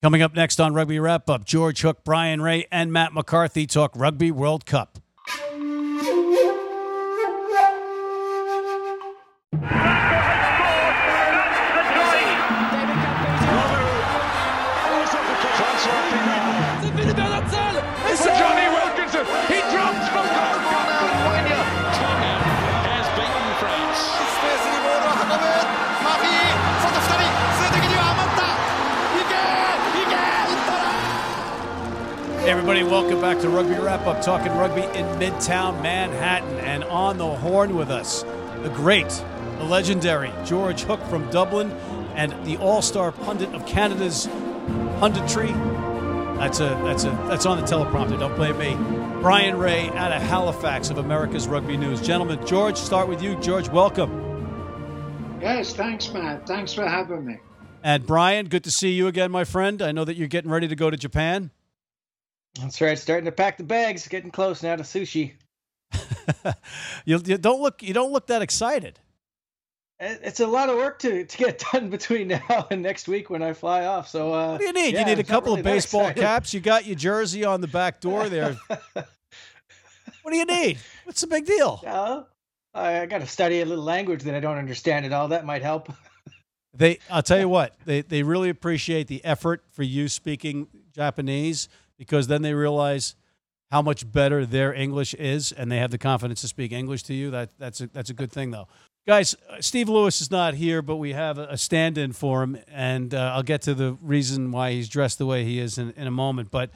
Coming up next on Rugby Wrap Up, George Hook, Brian Ray, and Matt McCarthy talk Rugby World Cup. Welcome back to Rugby Wrap Up, talking rugby in Midtown Manhattan. And on the horn with us, the great, the legendary George Hook from Dublin and the all star pundit of Canada's punditry. That's, a, that's, a, that's on the teleprompter, don't blame me. Brian Ray out of Halifax of America's Rugby News. Gentlemen, George, start with you. George, welcome. Yes, thanks, Matt. Thanks for having me. And Brian, good to see you again, my friend. I know that you're getting ready to go to Japan. That's right. Starting to pack the bags. Getting close now to sushi. you, you don't look. You don't look that excited. It's a lot of work to, to get done between now and next week when I fly off. So uh, what do you need? Yeah, you need a couple really of baseball caps. You got your jersey on the back door there. what do you need? What's the big deal? Uh, I got to study a little language that I don't understand at all. That might help. they, I'll tell you what. They they really appreciate the effort for you speaking Japanese because then they realize how much better their English is, and they have the confidence to speak English to you. That that's a, that's a good thing, though. Guys, uh, Steve Lewis is not here, but we have a stand-in for him, and uh, I'll get to the reason why he's dressed the way he is in, in a moment. But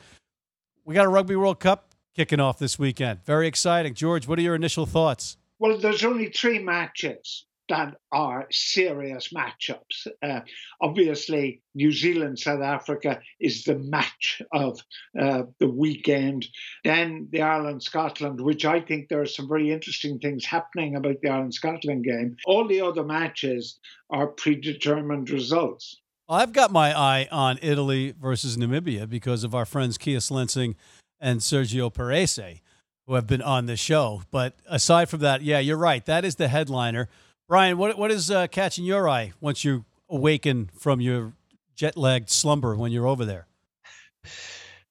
we got a Rugby World Cup kicking off this weekend. Very exciting. George, what are your initial thoughts? Well, there's only three matches that are serious matchups. Uh, obviously, New Zealand South Africa is the match of uh, the weekend. Then the Ireland Scotland, which I think there are some very interesting things happening about the Ireland Scotland game. All the other matches are predetermined results. I've got my eye on Italy versus Namibia because of our friends Kia Lensing and Sergio Parisse, who have been on the show. But aside from that, yeah, you're right. That is the headliner. Brian, what what is uh, catching your eye once you awaken from your jet lagged slumber when you're over there?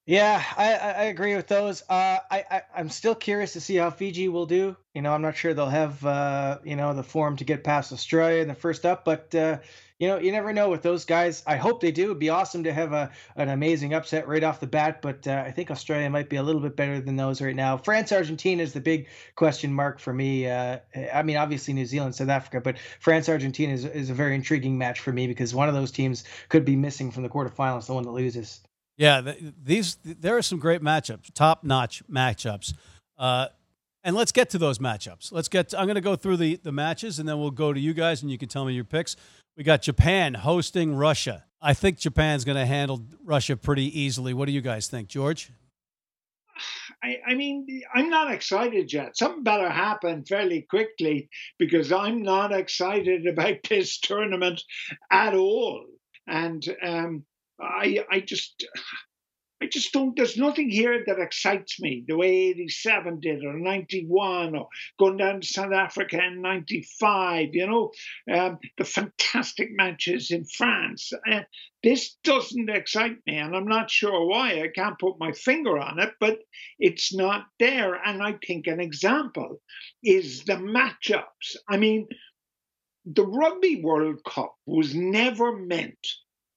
Yeah, I, I agree with those. Uh, I, I am still curious to see how Fiji will do. You know, I'm not sure they'll have uh, you know the form to get past Australia in the first up, but uh, you know, you never know with those guys. I hope they do. It'd be awesome to have a an amazing upset right off the bat, but uh, I think Australia might be a little bit better than those right now. France Argentina is the big question mark for me. Uh, I mean, obviously New Zealand, South Africa, but France Argentina is, is a very intriguing match for me because one of those teams could be missing from the quarterfinals, the one that loses. Yeah, these there are some great matchups, top notch matchups. Uh, and let's get to those matchups. Let's get. To, I'm going to go through the the matches, and then we'll go to you guys, and you can tell me your picks. We got Japan hosting Russia. I think Japan's going to handle Russia pretty easily. What do you guys think, George? I, I, mean, I'm not excited yet. Something better happen fairly quickly because I'm not excited about this tournament at all. And um, I, I just, I just don't, there's nothing here that excites me the way 87 did or 91 or going down to South Africa in 95, you know, um, the fantastic matches in France. Uh, this doesn't excite me, and I'm not sure why. I can't put my finger on it, but it's not there. And I think an example is the matchups. I mean, the Rugby World Cup was never meant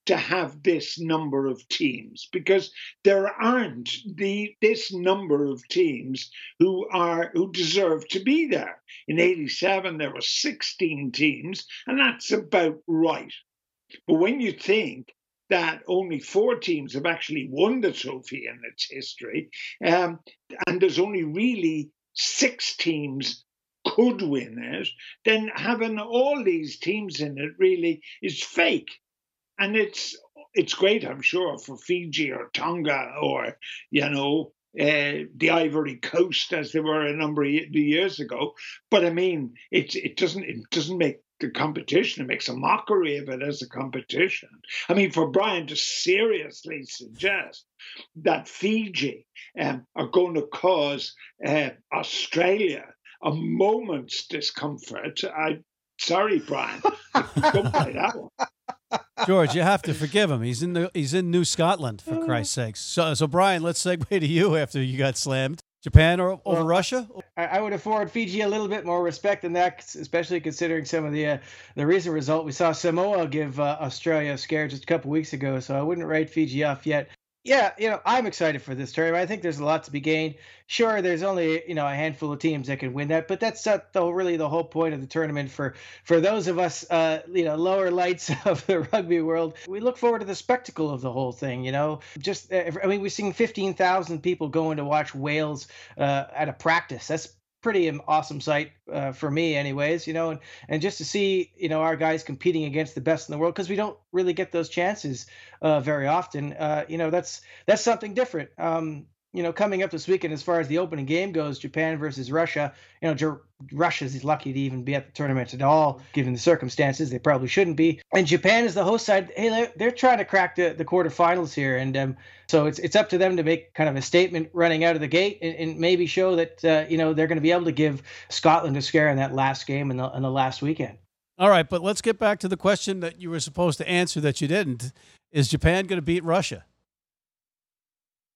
to have this number of teams because there aren't the this number of teams who are who deserve to be there. In 87 there were 16 teams and that's about right. But when you think that only four teams have actually won the trophy in its history, um, and there's only really six teams could win it, then having all these teams in it really is fake and it's it's great, I'm sure, for Fiji or Tonga or you know uh, the Ivory Coast as they were a number of years ago. But I mean, it it doesn't it doesn't make the competition. It makes a mockery of it as a competition. I mean, for Brian to seriously suggest that Fiji um, are going to cause uh, Australia a moment's discomfort, I sorry, Brian, don't buy that one. George, you have to forgive him. He's in the he's in New Scotland for Christ's sakes. So, so Brian, let's segue to you after you got slammed. Japan or over well, Russia? I, I, would afford Fiji a little bit more respect than that, especially considering some of the uh, the recent result. We saw Samoa give uh, Australia a scare just a couple weeks ago, so I wouldn't write Fiji off yet yeah, you know, I'm excited for this tournament. I think there's a lot to be gained. Sure, there's only you know a handful of teams that can win that, but that's not the really the whole point of the tournament for for those of us, uh, you know, lower lights of the rugby world. We look forward to the spectacle of the whole thing. You know, just uh, I mean, we've seen 15,000 people going to watch Wales uh, at a practice. That's pretty awesome sight uh, for me anyways you know and, and just to see you know our guys competing against the best in the world because we don't really get those chances uh, very often uh, you know that's that's something different. Um, you know, coming up this weekend, as far as the opening game goes, Japan versus Russia. You know, Russia's lucky to even be at the tournament at all, given the circumstances. They probably shouldn't be. And Japan is the host side. Hey, they're, they're trying to crack the, the quarterfinals here, and um, so it's it's up to them to make kind of a statement running out of the gate and, and maybe show that uh, you know they're going to be able to give Scotland a scare in that last game in the in the last weekend. All right, but let's get back to the question that you were supposed to answer that you didn't. Is Japan going to beat Russia?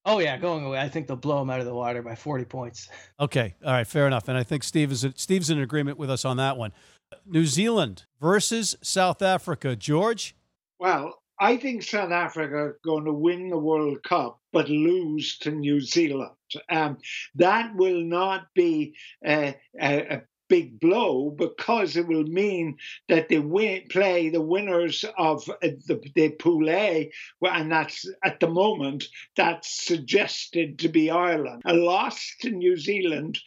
Oh yeah, going away. I think they'll blow them out of the water by 40 points. Okay, all right, fair enough. And I think Steve is Steve's in agreement with us on that one. New Zealand versus South Africa. George. Well, I think South Africa are going to win the World Cup, but lose to New Zealand. Um, that will not be a, a, a big blow because it will mean that they win, play the winners of uh, the, the Pool A, and that's at the moment that's suggested to be Ireland. A loss to New Zealand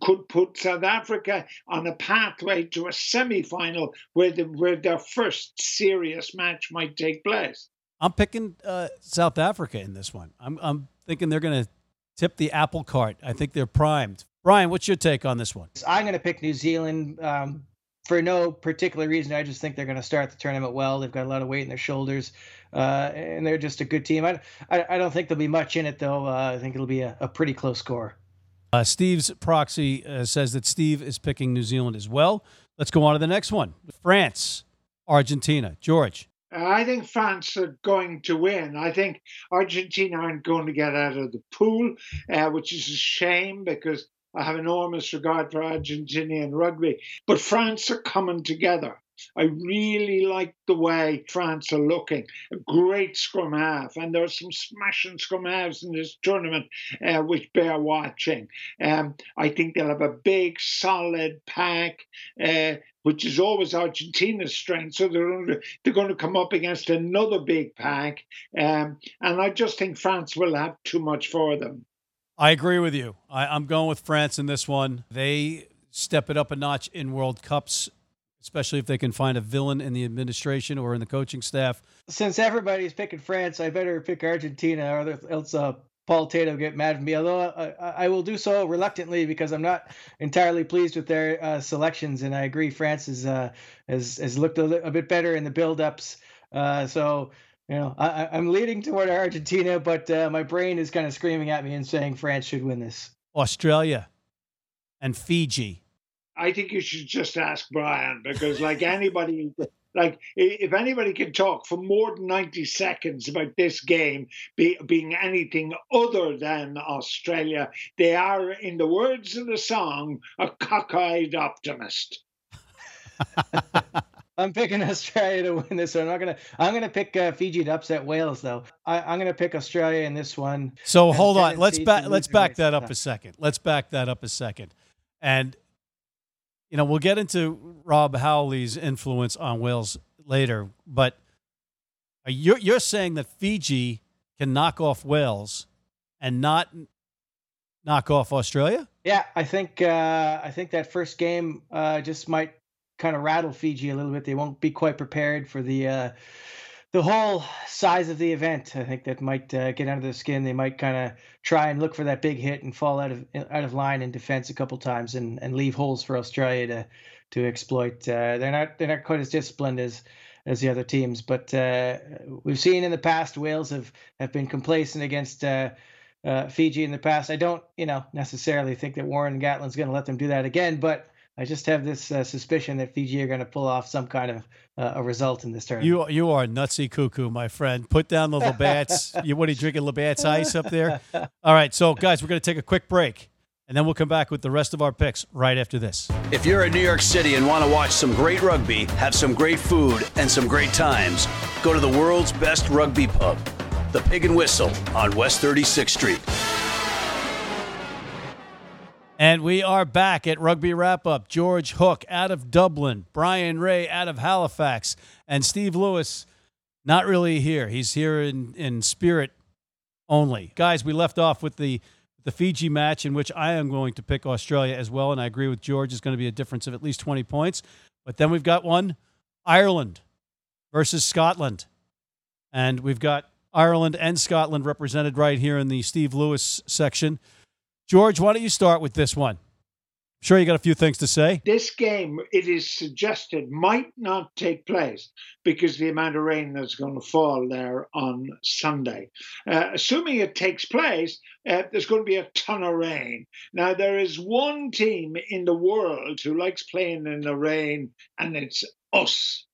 could put South Africa on a pathway to a semi-final where where their first serious match might take place. I'm picking uh, South Africa in this one. I'm, I'm thinking they're going to tip the apple cart. I think they're primed Brian, what's your take on this one? I'm going to pick New Zealand um, for no particular reason. I just think they're going to start the tournament well. They've got a lot of weight in their shoulders, uh, and they're just a good team. I, I, I, don't think there'll be much in it, though. Uh, I think it'll be a, a pretty close score. Uh, Steve's proxy uh, says that Steve is picking New Zealand as well. Let's go on to the next one France, Argentina. George. I think France are going to win. I think Argentina aren't going to get out of the pool, uh, which is a shame because I have enormous regard for Argentinian rugby, but France are coming together. I really like the way France are looking. A great scrum half, and there are some smashing scrum halves in this tournament uh, which bear watching. Um, I think they'll have a big, solid pack, uh, which is always Argentina's strength. So they're to, they're going to come up against another big pack, um, and I just think France will have too much for them. I agree with you. I, am going with France in this one. They step it up a notch in World Cups, especially if they can find a villain in the administration or in the coaching staff. Since everybody's picking France, I better pick Argentina, or else uh, Paul Tato get mad at me. Although I, I, will do so reluctantly because I'm not entirely pleased with their uh, selections, and I agree France is, uh, has has looked a, a bit better in the build-ups. Uh, so you know, I, am leading toward Argentina, but uh, my brain is kind of screaming at me and saying France should win this. Australia and Fiji. I think you should just ask Brian because, like anybody, like if anybody can talk for more than 90 seconds about this game be, being anything other than Australia, they are, in the words of the song, a cockeyed optimist. I'm picking Australia to win this one. I'm not gonna. I'm gonna pick uh, Fiji to upset Wales, though. I, am gonna pick Australia in this one. So hold on. Let's back. Let's back that up a second. Let's back that up a second. And you know, we'll get into Rob Howley's influence on Wales later, but you're you're saying that Fiji can knock off Wales and not knock off Australia? Yeah, I think uh, I think that first game uh, just might kind of rattle Fiji a little bit. They won't be quite prepared for the uh, the whole size of the event. I think that might uh, get under their skin. They might kind of try and look for that big hit and fall out of out of line in defense a couple times and, and leave holes for Australia to to exploit. Uh, they're not they're not quite as disciplined as as the other teams, but uh, we've seen in the past Wales have have been complacent against. Uh, uh, Fiji in the past. I don't, you know, necessarily think that Warren Gatland's going to let them do that again, but I just have this uh, suspicion that Fiji are going to pull off some kind of uh, a result in this tournament. You you are nutsy cuckoo, my friend. Put down the Labatt's. you what are you drinking Labatt's ice up there? All right, so guys, we're going to take a quick break. And then we'll come back with the rest of our picks right after this. If you're in New York City and want to watch some great rugby, have some great food, and some great times, go to the world's best rugby pub, the Pig and Whistle on West 36th Street. And we are back at Rugby Wrap Up. George Hook out of Dublin, Brian Ray out of Halifax, and Steve Lewis not really here. He's here in, in spirit only. Guys, we left off with the the Fiji match, in which I am going to pick Australia as well, and I agree with George, It's going to be a difference of at least 20 points. But then we've got one Ireland versus Scotland. And we've got Ireland and Scotland represented right here in the Steve Lewis section. George, why don't you start with this one? Sure, you got a few things to say. This game, it is suggested, might not take place because the amount of rain that's going to fall there on Sunday. Uh, assuming it takes place, uh, there's going to be a ton of rain. Now, there is one team in the world who likes playing in the rain, and it's us.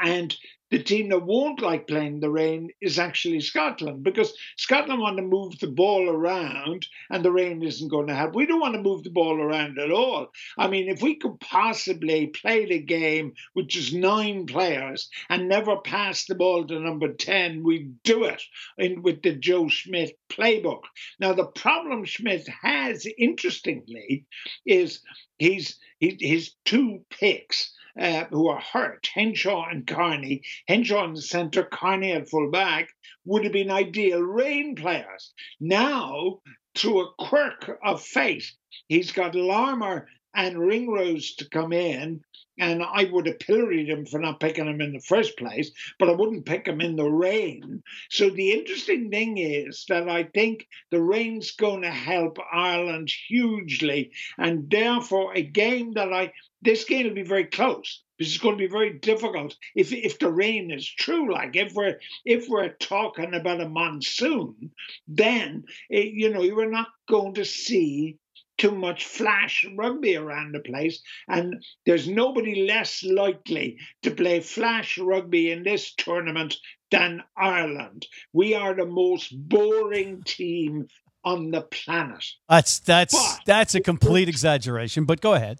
And the team that won't like playing the rain is actually Scotland because Scotland want to move the ball around and the rain isn't going to help. We don't want to move the ball around at all. I mean, if we could possibly play the game with just nine players and never pass the ball to number 10, we'd do it in, with the Joe Schmidt playbook. Now, the problem Schmidt has, interestingly, is he's he, his two picks uh, who are hurt, Henshaw and Kearney. Henshaw in the centre, Kearney at full back, would have been ideal rain players. Now, through a quirk of fate, he's got Larmour and Ringrose to come in, and I would have pilloried him for not picking him in the first place, but I wouldn't pick him in the rain. So the interesting thing is that I think the rain's going to help Ireland hugely, and therefore a game that I this game will be very close. This is going to be very difficult if if the rain is true. Like if we're if we're talking about a monsoon, then it, you know you are not going to see too much flash rugby around the place, and there's nobody less likely to play flash rugby in this tournament than Ireland. We are the most boring team on the planet. That's that's but, that's a complete exaggeration, but go ahead.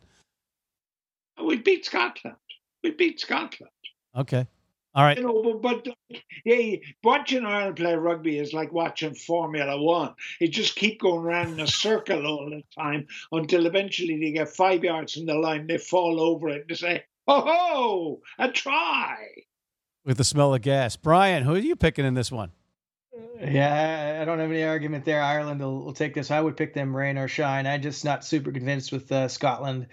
We beat Scotland. We beat Scotland. Okay. All right. You know, but, but yeah, watching Ireland play rugby is like watching Formula One. You just keep going around in a circle all the time until eventually they get five yards from the line, they fall over it, and they say, "Oh ho, a try!" With the smell of gas, Brian, who are you picking in this one? Yeah, I don't have any argument there. Ireland will, will take this. I would pick them rain or shine. I'm just not super convinced with uh, Scotland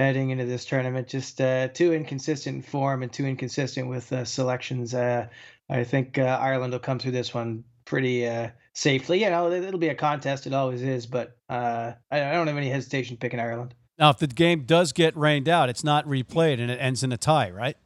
heading into this tournament. Just uh, too inconsistent in form and too inconsistent with uh, selections. Uh, I think uh, Ireland will come through this one pretty uh, safely. You know, it'll be a contest. It always is, but uh, I, don't have any hesitation picking Ireland. Now, if the game does get rained out, it's not replayed and it ends in a tie, right?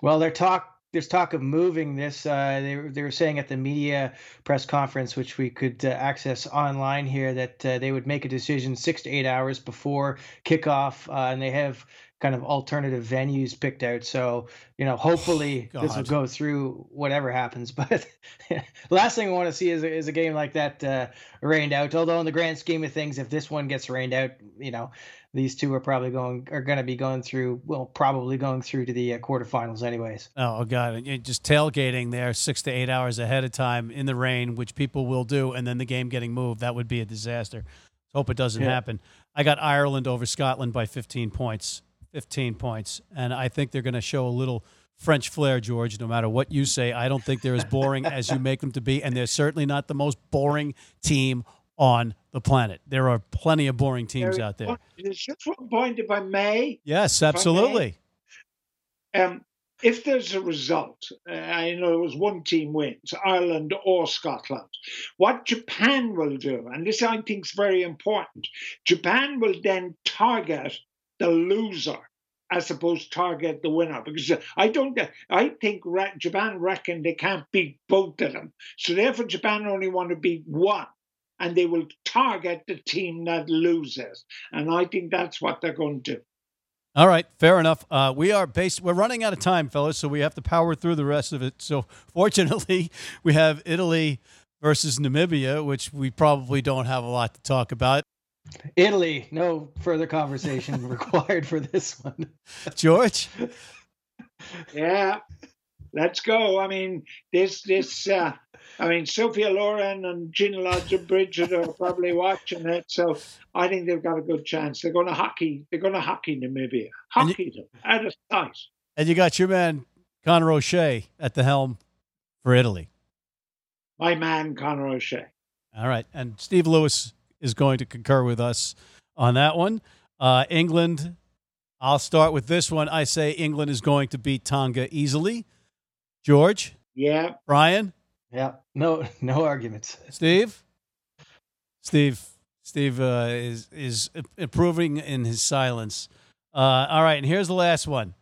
Well, they're talk there's talk of moving this. Uh, they, they were saying at the media press conference, which we could uh, access online here, that uh, they would make a decision six to eight hours before kickoff, uh, and they have kind of alternative venues picked out. So you know, hopefully oh, this will go through whatever happens. But the last thing I want to see is, is a game like that uh, rained out. Although in the grand scheme of things, if this one gets rained out, you know, these two are probably going are going to be going through well probably going through to the uh, quarterfinals anyways oh god just tailgating there six to eight hours ahead of time in the rain which people will do and then the game getting moved that would be a disaster hope it doesn't yeah. happen i got ireland over scotland by 15 points 15 points and i think they're going to show a little French flair, George. No matter what you say, I don't think they're as boring as you make them to be, and they're certainly not the most boring team on the planet. There are plenty of boring teams out there. Just one point, if I may. Yes, absolutely. May. Um, if there's a result, uh, I know it was one team wins, Ireland or Scotland, what Japan will do, and this I think is very important, Japan will then target the loser as opposed to target the winner because I don't. I think Japan reckon they can't beat both of them, so therefore Japan only want to beat one and they will target the team that loses. And I think that's what they're going to do. All right, fair enough. Uh, we are based. We're running out of time, fellas, so we have to power through the rest of it. So, fortunately, we have Italy versus Namibia, which we probably don't have a lot to talk about. Italy, no further conversation required for this one. George, yeah, let's go. I mean, this this uh, I mean, Sophia Loren and Gina Lollobrigida are probably watching it, so I think they've got a good chance. They're going to hockey. They're going to hockey Namibia, hockey you, them out of sight. And you got your man Conor O'Shea at the helm for Italy. My man Conor O'Shea. All right, and Steve Lewis is going to concur with us on that one. Uh, England. I'll start with this one. I say England is going to beat Tonga easily. George. Yeah. Brian. Yeah, no, no arguments. Steve, Steve, Steve uh, is is improving in his silence. Uh, all right, and here's the last one: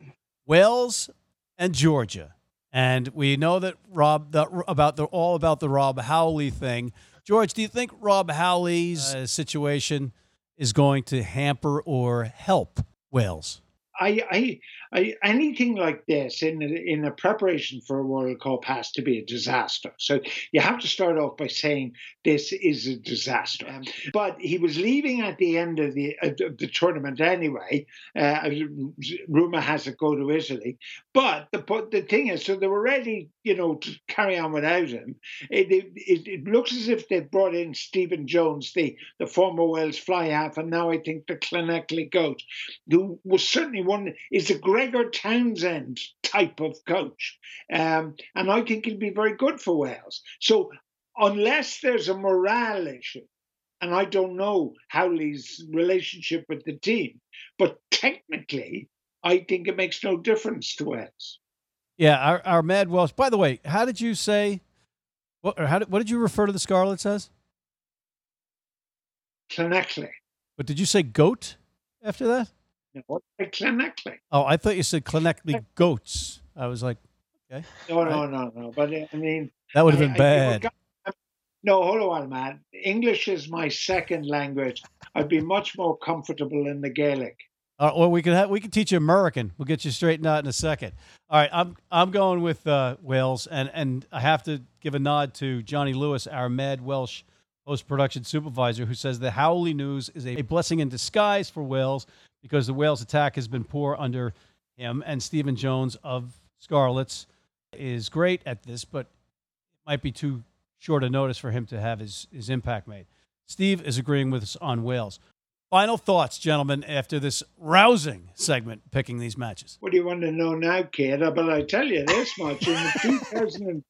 Wales and Georgia. And we know that Rob the, about the all about the Rob Howley thing. George, do you think Rob Howley's uh, situation is going to hamper or help Wales? I, I, I, anything like this in in a preparation for a World Cup has to be a disaster. So you have to start off by saying this is a disaster. Um, but he was leaving at the end of the of the tournament anyway. Uh, rumor has it go to Italy. But the the thing is, so they were ready, you know, to carry on without him. It, it, it looks as if they brought in Stephen Jones, the the former Wales fly half, and now I think the Llanelli goat, who was certainly one is a Gregor Townsend type of coach, um, and I think he'll be very good for Wales. So unless there's a morale issue, and I don't know Howley's relationship with the team, but technically, I think it makes no difference to Wales. Yeah, our, our Mad Welsh. By the way, how did you say? What, how did, what did you refer to the Scarlets as? Llanelli. But did you say goat after that? No, Llanelli. Oh, I thought you said Llanelli goats. I was like, okay. No, no, no, no. But I mean, that would have been I, bad. I, no, hold on, man. English is my second language. I'd be much more comfortable in the Gaelic. Uh, or we could have, we could teach you American. We'll get you straightened out in a second. All right, I'm I'm going with uh, Wales, and and I have to give a nod to Johnny Lewis, our Mad Welsh post production supervisor, who says the Howley news is a blessing in disguise for Wales because the Wales attack has been poor under him. And Stephen Jones of Scarlets is great at this, but it might be too short a notice for him to have his, his impact made. Steve is agreeing with us on Wales. Final thoughts, gentlemen, after this rousing segment picking these matches. What do you want to know now, kid? But I tell you this much: in 2007,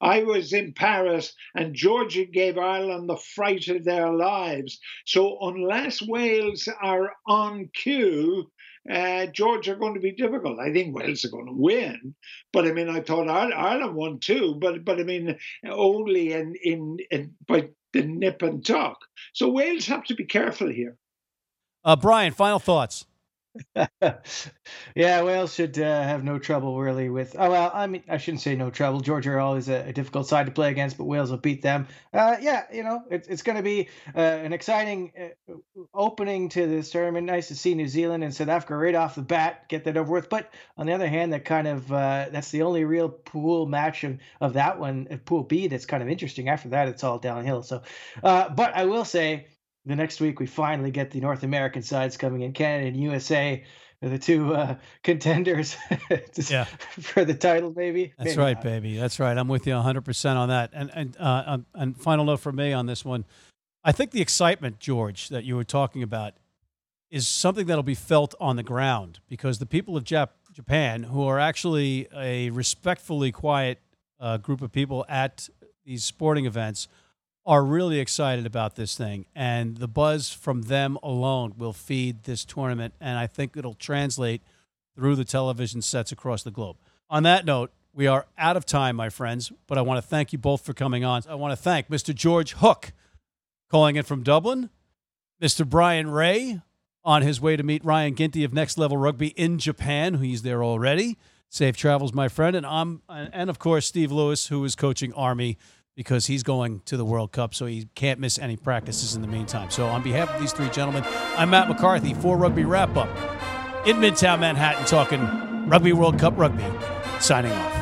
I was in Paris and Georgia gave Ireland the fright of their lives. So unless Wales are on cue, uh, Georgia are going to be difficult. I think Wales are going to win, but I mean, I thought Ireland won too, but but I mean, only in in, in by the nip and tuck. So Wales have to be careful here. Uh, Brian, final thoughts. yeah, Wales should uh, have no trouble really with. Oh well, I mean, I shouldn't say no trouble. Georgia are always a, a difficult side to play against, but Wales will beat them. Uh, yeah, you know, it, it's going to be uh, an exciting uh, opening to this tournament. Nice to see New Zealand and South Africa right off the bat get that over with. But on the other hand, that kind of uh, that's the only real pool match of, of that one, uh, Pool B, that's kind of interesting. After that, it's all downhill. So, but I will say the next week we finally get the North American sides coming in. Canada and USA are the two uh, contenders yeah. for the title, maybe. That's maybe right, not. baby. That's right. I'm with you 100% on that. And and uh, um, and final note for me on this one, I think the excitement, George, that you were talking about, is something that'll be felt on the ground because the people of Jap- Japan, who are actually a respectfully quiet uh, group of people at these sporting events are really excited about this thing, and the buzz from them alone will feed this tournament, and I think it'll translate through the television sets across the globe. On that note, we are out of time, my friends, but I want to thank you both for coming on. I want to thank Mr. George Hook, calling in from Dublin, Mr. Brian Ray, on his way to meet Ryan Ginty of Next Level Rugby in Japan, who he's there already. Safe travels, my friend, and I'm, and of course Steve Lewis, who is coaching Army because he's going to the World Cup, so he can't miss any practices in the meantime. So, on behalf of these three gentlemen, I'm Matt McCarthy for Rugby Wrap Up in Midtown Manhattan, talking Rugby World Cup rugby. Signing off.